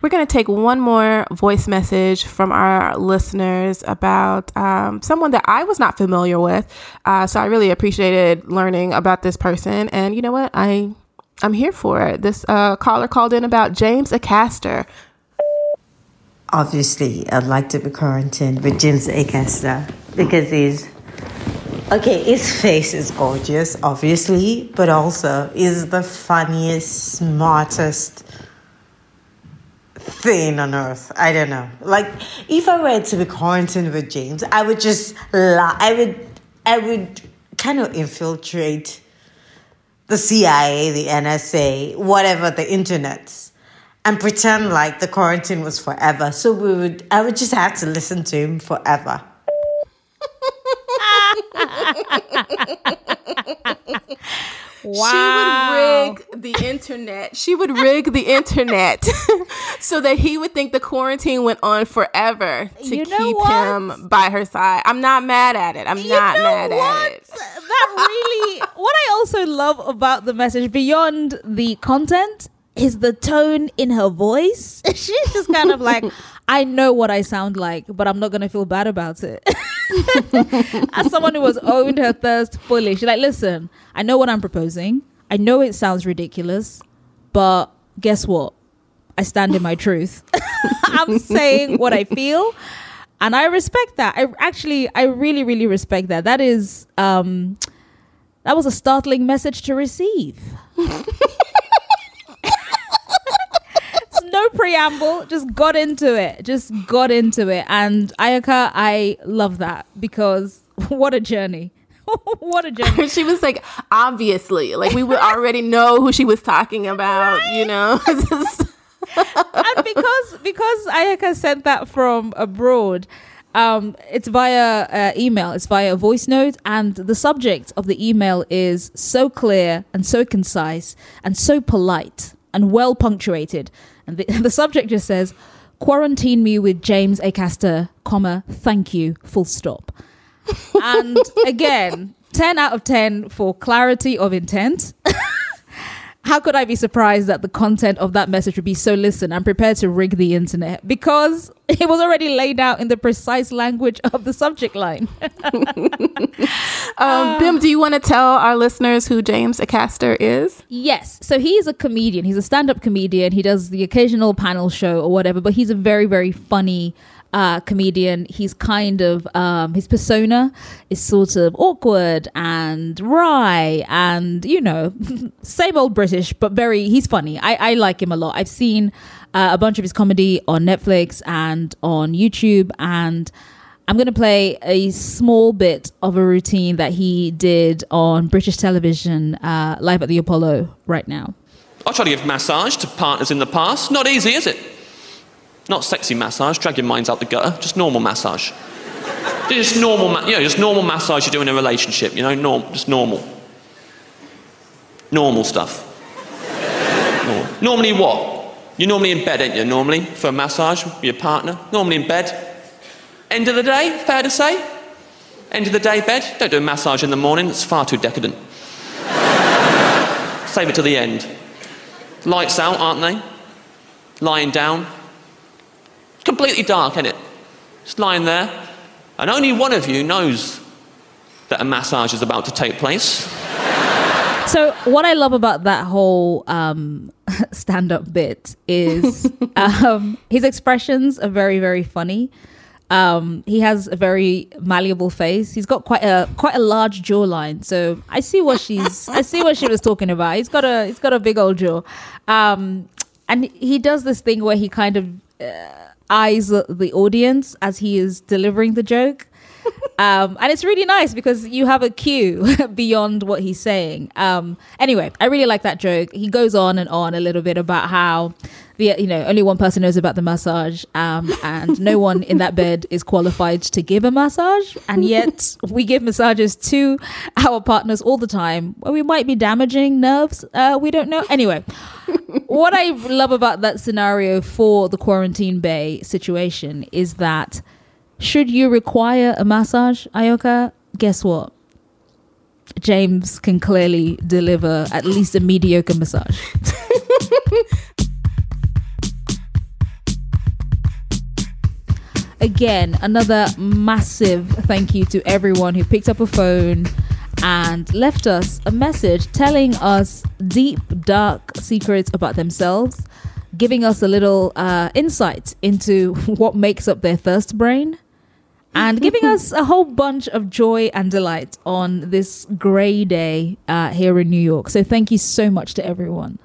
We're going to take one more voice message from our listeners about um, someone that I was not familiar with. Uh, so I really appreciated learning about this person. And you know what? I I'm here for it. This uh, caller called in about James Acaster. Obviously, I'd like to be quarantined with James Acaster because he's okay. His face is gorgeous, obviously, but also is the funniest, smartest thing on earth. I don't know. Like, if I were to be quarantined with James, I would just lie. I would, I would kind of infiltrate the CIA, the NSA, whatever, the internet, and pretend like the quarantine was forever. So we would, I would just have to listen to him forever. She would rig the internet. She would rig the internet so that he would think the quarantine went on forever to You know keep what? him by her side. I'm not mad at it. I'm not know mad what? at it. that really what I also love about the message beyond the content is the tone in her voice. She's just kind of like, I know what I sound like, but I'm not gonna feel bad about it. As someone who was owned her thirst fully, she's like, listen, I know what I'm proposing. I know it sounds ridiculous, but guess what? I stand in my truth. I'm saying what I feel, and I respect that. I actually, I really, really respect that. That is, um, that was a startling message to receive. no preamble, just got into it. Just got into it. And Ayaka, I love that because what a journey. what a journey. she was like, obviously, like we would already know who she was talking about, right? you know? and because because Ayaka sent that from abroad, um, it's via uh, email, it's via voice note, and the subject of the email is so clear and so concise and so polite and well punctuated. And the, the subject just says, quarantine me with James Acaster, comma, thank you, full stop. and again, 10 out of 10 for clarity of intent. How could I be surprised that the content of that message would be so listen, I'm prepared to rig the internet because it was already laid out in the precise language of the subject line. um, Bim, do you want to tell our listeners who James Acaster is? Yes. So he's a comedian. He's a stand up comedian. He does the occasional panel show or whatever, but he's a very, very funny uh, comedian. He's kind of um, his persona is sort of awkward and wry, and you know, same old British, but very. He's funny. I, I like him a lot. I've seen uh, a bunch of his comedy on Netflix and on YouTube, and I'm going to play a small bit of a routine that he did on British television uh, live at the Apollo right now. I try to give massage to partners in the past. Not easy, is it? Not sexy massage, drag your minds out the gutter, just normal massage. just normal, ma- you know, just normal massage you do in a relationship, you know, norm- just normal. Normal stuff. Normal. Normally what? You're normally in bed, ain't you, normally, for a massage with your partner? Normally in bed. End of the day, fair to say? End of the day, bed? Don't do a massage in the morning, it's far too decadent. Save it to the end. Lights out, aren't they? Lying down, completely dark, isn't it? Just lying there. And only one of you knows that a massage is about to take place. So, what I love about that whole um, stand up bit is um, his expressions are very, very funny. Um, he has a very malleable face. He's got quite a quite a large jawline. So I see what she's I see what she was talking about. He's got a he's got a big old jaw, um, and he does this thing where he kind of uh, eyes the audience as he is delivering the joke. Um, and it's really nice because you have a cue beyond what he's saying. Um, anyway, I really like that joke. He goes on and on a little bit about how the you know only one person knows about the massage, um, and no one in that bed is qualified to give a massage, and yet we give massages to our partners all the time. Well, we might be damaging nerves. Uh, we don't know. Anyway, what I love about that scenario for the quarantine bae situation is that should you require a massage, Ayoka, guess what? James can clearly deliver at least a mediocre massage. Again, another massive thank you to everyone who picked up a phone and left us a message telling us deep, dark secrets about themselves, giving us a little uh, insight into what makes up their thirst brain and giving us a whole bunch of joy and delight on this gray day uh, here in New York. So, thank you so much to everyone.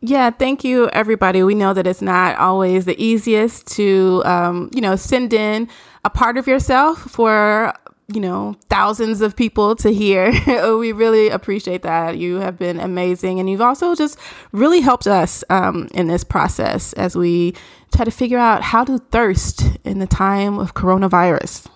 Yeah, thank you, everybody. We know that it's not always the easiest to, um, you know, send in a part of yourself for you know, thousands of people to hear. we really appreciate that. You have been amazing. And you've also just really helped us um, in this process as we try to figure out how to thirst in the time of coronavirus.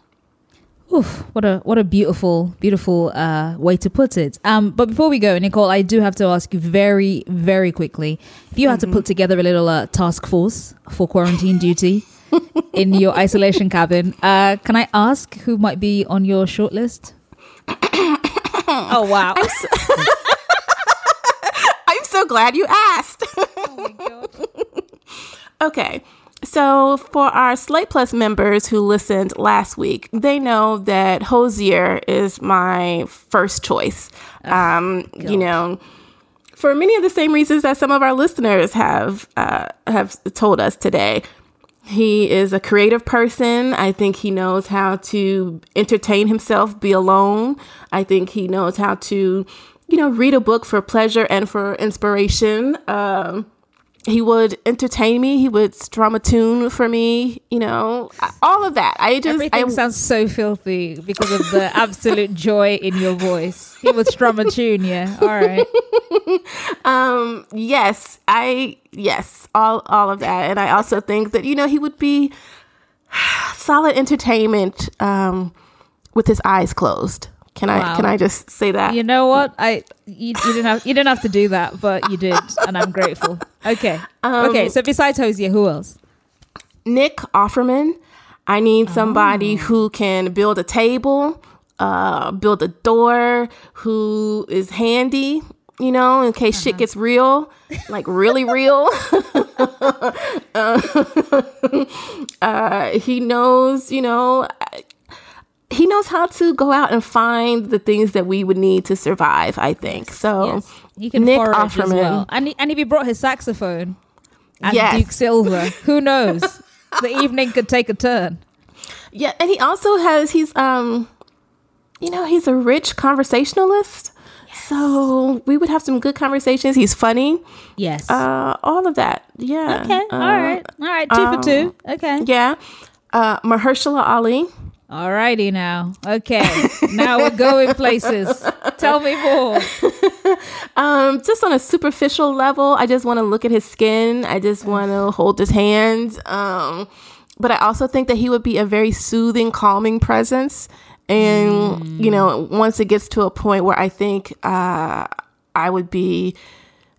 Oof, what a what a beautiful beautiful uh, way to put it. Um, but before we go, Nicole, I do have to ask you very very quickly if you had mm-hmm. to put together a little uh, task force for quarantine duty in your isolation cabin. Uh, can I ask who might be on your shortlist? oh wow! I'm so, I'm so glad you asked. oh Okay. So, for our Slate Plus members who listened last week, they know that Hozier is my first choice. Um, you know, for many of the same reasons that some of our listeners have uh, have told us today. He is a creative person. I think he knows how to entertain himself, be alone. I think he knows how to, you know, read a book for pleasure and for inspiration. Um, he would entertain me. He would strum a tune for me. You know, all of that. I just Everything I, sounds so filthy because of the absolute joy in your voice. He would strum a tune, yeah. All right. um yes i yes all all of that and i also think that you know he would be solid entertainment um with his eyes closed can i can i just say that You know what? I you, you didn't have you didn't have to do that, but you did, and I'm grateful. Okay. Um, okay. So besides Hozier, who else? nick offerman i need somebody who can build a table uh build a door who is handy you know in case shit gets real like really real uh, uh, he knows you know he knows how to go out and find the things that we would need to survive i think so He can nick forage offerman as well, and he- and if he brought his saxophone and Yes. Duke Silver, who knows? the evening could take a turn. Yeah, and he also has he's um you know, he's a rich conversationalist. So we would have some good conversations. He's funny. Yes. Uh all of that. Yeah. Okay. Uh, all right. All right. Two for two. Okay. Yeah. Uh Mahershala Ali. Alrighty now. Okay. now we're going places. Tell me more. Um, just on a superficial level, I just want to look at his skin. I just want to hold his hand. Um, but I also think that he would be a very soothing, calming presence. And you know, once it gets to a point where I think uh, I would be,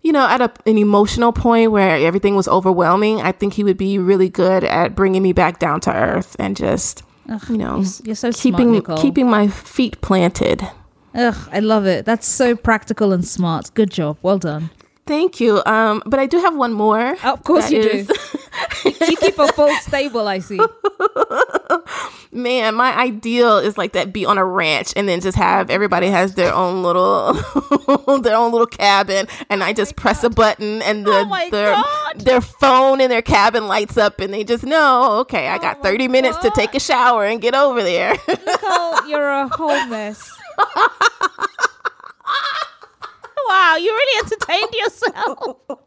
you know, at a, an emotional point where everything was overwhelming, I think he would be really good at bringing me back down to earth and just, you know, you're- so keeping Nicole. keeping my feet planted. Ugh, I love it. That's so practical and smart. Good job. Well done. Thank you. Um, but I do have one more. Of course you is- do. you keep a full stable, I see. Man, my ideal is like that be on a ranch and then just have everybody has their own little their own little cabin and I just press a button and the their their phone in their cabin lights up and they just know, okay, I got 30 minutes to take a shower and get over there. Nicole, you're a whole mess. Wow, you really entertained yourself.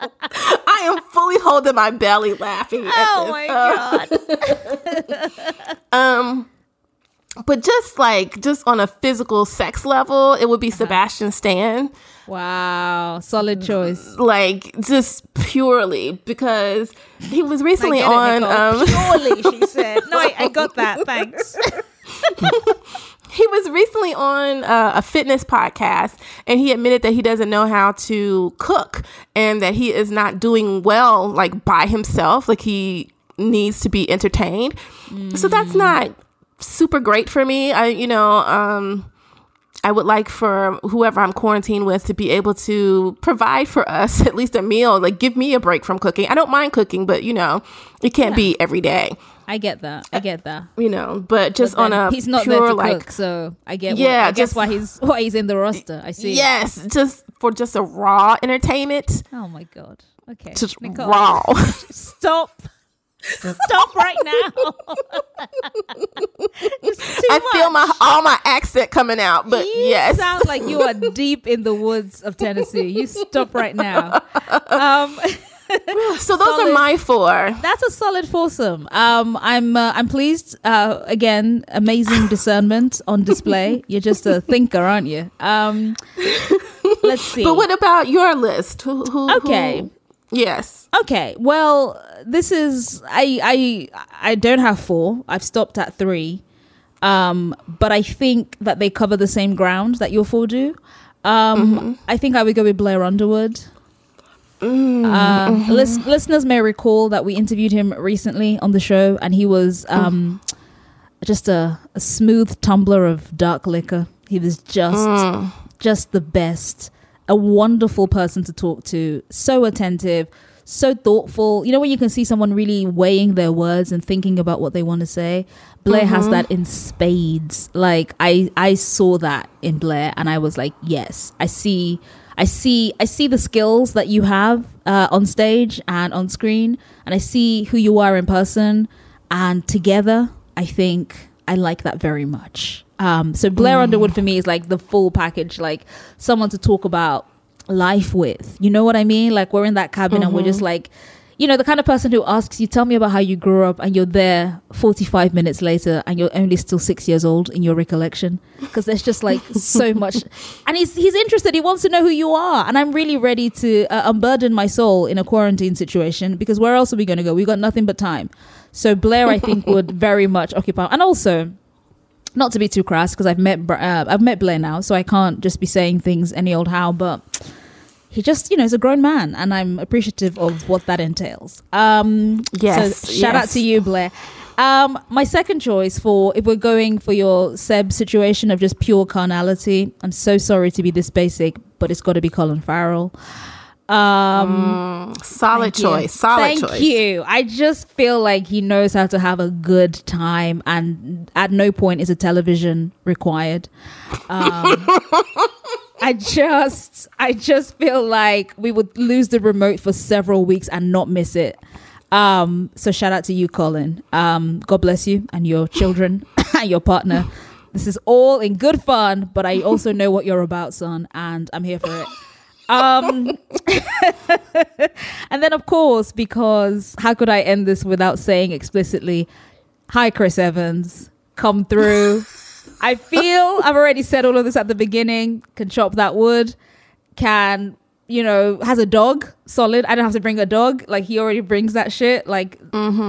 I am fully holding my belly laughing. Oh my god. um but just like just on a physical sex level, it would be Uh-huh. Sebastian Stan. Wow, solid choice. Like just purely because he was recently on it, um Purely, she said. No, I, I got that. Thanks. he was recently on uh, a fitness podcast and he admitted that he doesn't know how to cook and that he is not doing well like by himself like he needs to be entertained. So that's not super great for me. I you know um I would like for whoever I'm quarantined with to be able to provide for us at least a meal, like give me a break from cooking. I don't mind cooking, but you know, it can't be every day, I get that. I get that. you know. But just But on a he's not pure there to like cook, so I get. Yeah, what, I guess just- why he's why he's in the roster. I see. Yes, just for just a raw entertainment. Oh my god. Okay. Just Nicole, raw. Stop. Stop right now. I feel my all my accent coming out, but you yes. sound like you are deep in the woods of Tennessee. You stop right now. Um, so those are my four. That's a solid foursome. Um, I'm uh, I'm pleased. Uh, again, amazing discernment on display. You're just a thinker, aren't you? Um, let's see. But what about your list? Who, who Okay. who- yes. Okay. Well, this is I I I don't have four. I've stopped at three. Um, but I think that they cover the same ground that your four do. Um, I think I would go with Blair Underwood. Uh, lis- listeners may recall that we interviewed him recently on the show, and he was um, just a, a smooth tumbler of dark liquor. He was just, just the best. A wonderful person to talk to. So attentive, so thoughtful. You know when you can see someone really weighing their words and thinking about what they want to say. Blair has Mhm. that in spades. Like I I saw that in Blair and I was like, yes, I see I see I see the skills that you have uh, on stage and on screen and I see who you are in person and together I think I like that very much. Um, so Blair Mm. Underwood for me is like the full package, like someone to talk about life with. You know what I mean? Like we're in that cabin and we're just Mhm. like, you know, the kind of person who asks you, tell me about how you grew up, and you're there 45 minutes later and you're only still six years old in your recollection. Because there's just like so much. And he's, he's interested. He wants to know who you are. And I'm really ready to uh, unburden my soul in a quarantine situation because where else are we going to go? We've got nothing but time. So Blair, I think, would very much occupy. And also, not to be too crass because I've met uh, I've met Blair now, so I can't just be saying things any old how. But he just you know is a grown man, and I'm appreciative of what that entails. Um, Yes, So shout out to you, Blair. Um, my second choice for if we're going for your Seb situation of just pure carnality, I'm so sorry to be this basic, but it's got to be Colin Farrell. Um, solid thank you. choice, solid Thank choice. Thank you. I just feel like he knows how to have a good time, and at no point is a television required. Um, I just, I just feel like we would lose the remote for several weeks and not miss it. Um, so shout out to you, Colin. Um, God bless you and your children and your partner. This is all in good fun, but I also know what you're about, son, and I'm here for it. Um, and then of course, because how could I end this without saying explicitly, "Hi, Chris Evans, come through." I feel I've already said all of this at the beginning. Can chop that wood. Can you know has a dog solid. I don't have to bring a dog. Like he already brings that shit. Like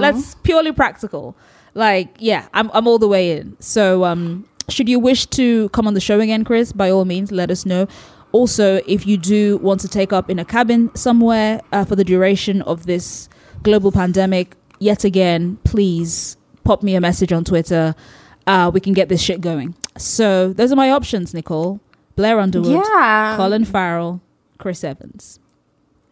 let's purely practical. Like yeah, I'm I'm all the way in. So um, should you wish to come on the show again, Chris? By all means, let us know. Also, if you do want to take up in a cabin somewhere uh, for the duration of this global pandemic, yet again, please pop me a message on Twitter. Uh, we can get this shit going. So those are my options, Nicole. Blair Underwood, Yeah. Colin Farrell, Chris Evans.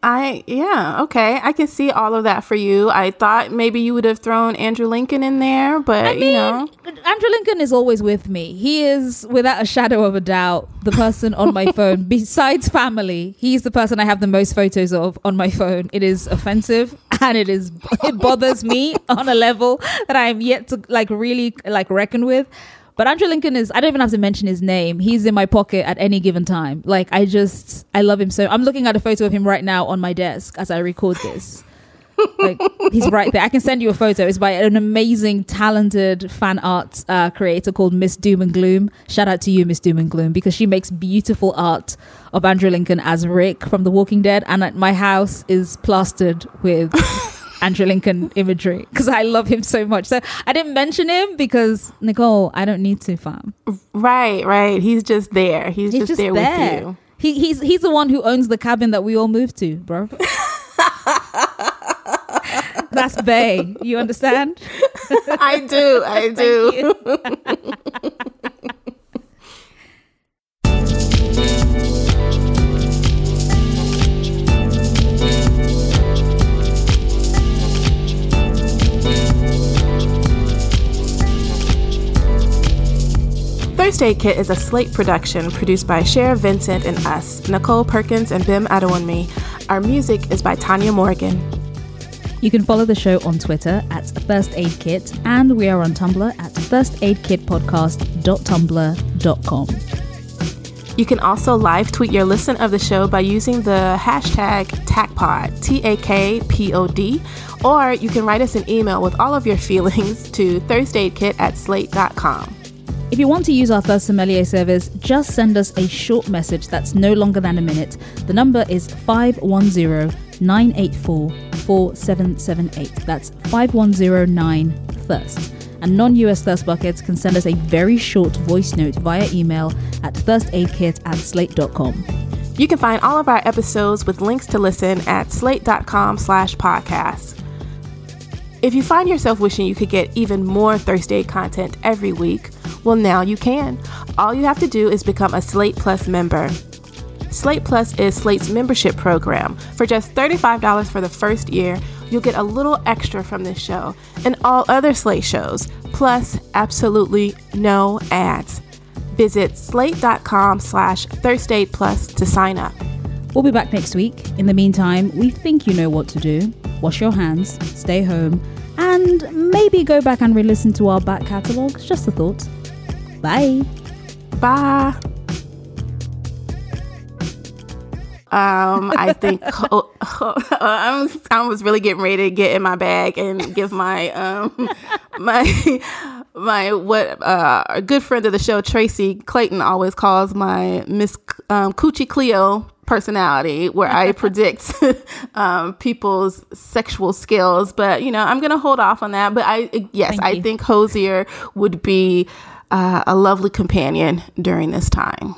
I yeah okay I can see all of that for you. I thought maybe you would have thrown Andrew Lincoln in there, but you know Andrew Lincoln is always with me. He is, without a shadow of a doubt, the person on my phone. Besides family, he's the person I have the most photos of on my phone. It is offensive and it is it bothers me on a level that I am yet to like really like reckon with. But Andrew Lincoln is I don't even have to mention his name. He's in my pocket at any given time. Like I just I love him so. I'm looking at a photo of him right now on my desk as I record this like he's right there. I can send you a photo. It's by an amazing, talented fan art uh, creator called Miss Doom and Gloom. Shout out to you, Miss Doom and Gloom, because she makes beautiful art of Andrew Lincoln as Rick from The Walking Dead, and my house is plastered with. Andrew Lincoln imagery because I love him so much. So I didn't mention him because Nicole, I don't need to, fam. right right he's just there. He's, just, there, with you. He, he's he's the one who owns the cabin that we all moved to, bro. That's Bay. You understand? I do. I do. Thirst Aid Kit is a Slate production produced by Cher Vincent and us, Nicole Perkins and Bim Adewunmi. Our music is by Tanya Morgan. You can follow the show on Twitter at Thirst Aid Kit, and we are on Tumblr at firstaidkitpodcast.tumblr.com. You can also live tweet your listen of the show by using the hashtag TAKPOD, T A K P O D, or you can write us an email with all of your feelings to thirstaidkit at slate.com. If you want to use our Thirst Sommelier service, just send us a short message that's no longer than a minute. The number is 510 984 4778. That's 5109 Thirst. And non US Thirst Buckets can send us a very short voice note via email at thirstaidkit at slate.com. You can find all of our episodes with links to listen at slate.com slash podcast. If you find yourself wishing you could get even more Thirst Aid content every week, well, now you can. All you have to do is become a Slate Plus member. Slate Plus is Slate's membership program. For just $35 for the first year, you'll get a little extra from this show and all other Slate shows, plus absolutely no ads. Visit slate.com slash Thursday Plus to sign up. We'll be back next week. In the meantime, we think you know what to do. Wash your hands, stay home, and maybe go back and re listen to our back catalogue. Just a thought. Bye. Bye. Um, I think oh, oh, I'm, I was really getting ready to get in my bag and give my um my my what uh, a good friend of the show Tracy Clayton always calls my Miss um, Coochie Cleo personality where I predict um, people's sexual skills. But you know, I'm gonna hold off on that. But I yes, I think Hozier would be uh, a lovely companion during this time.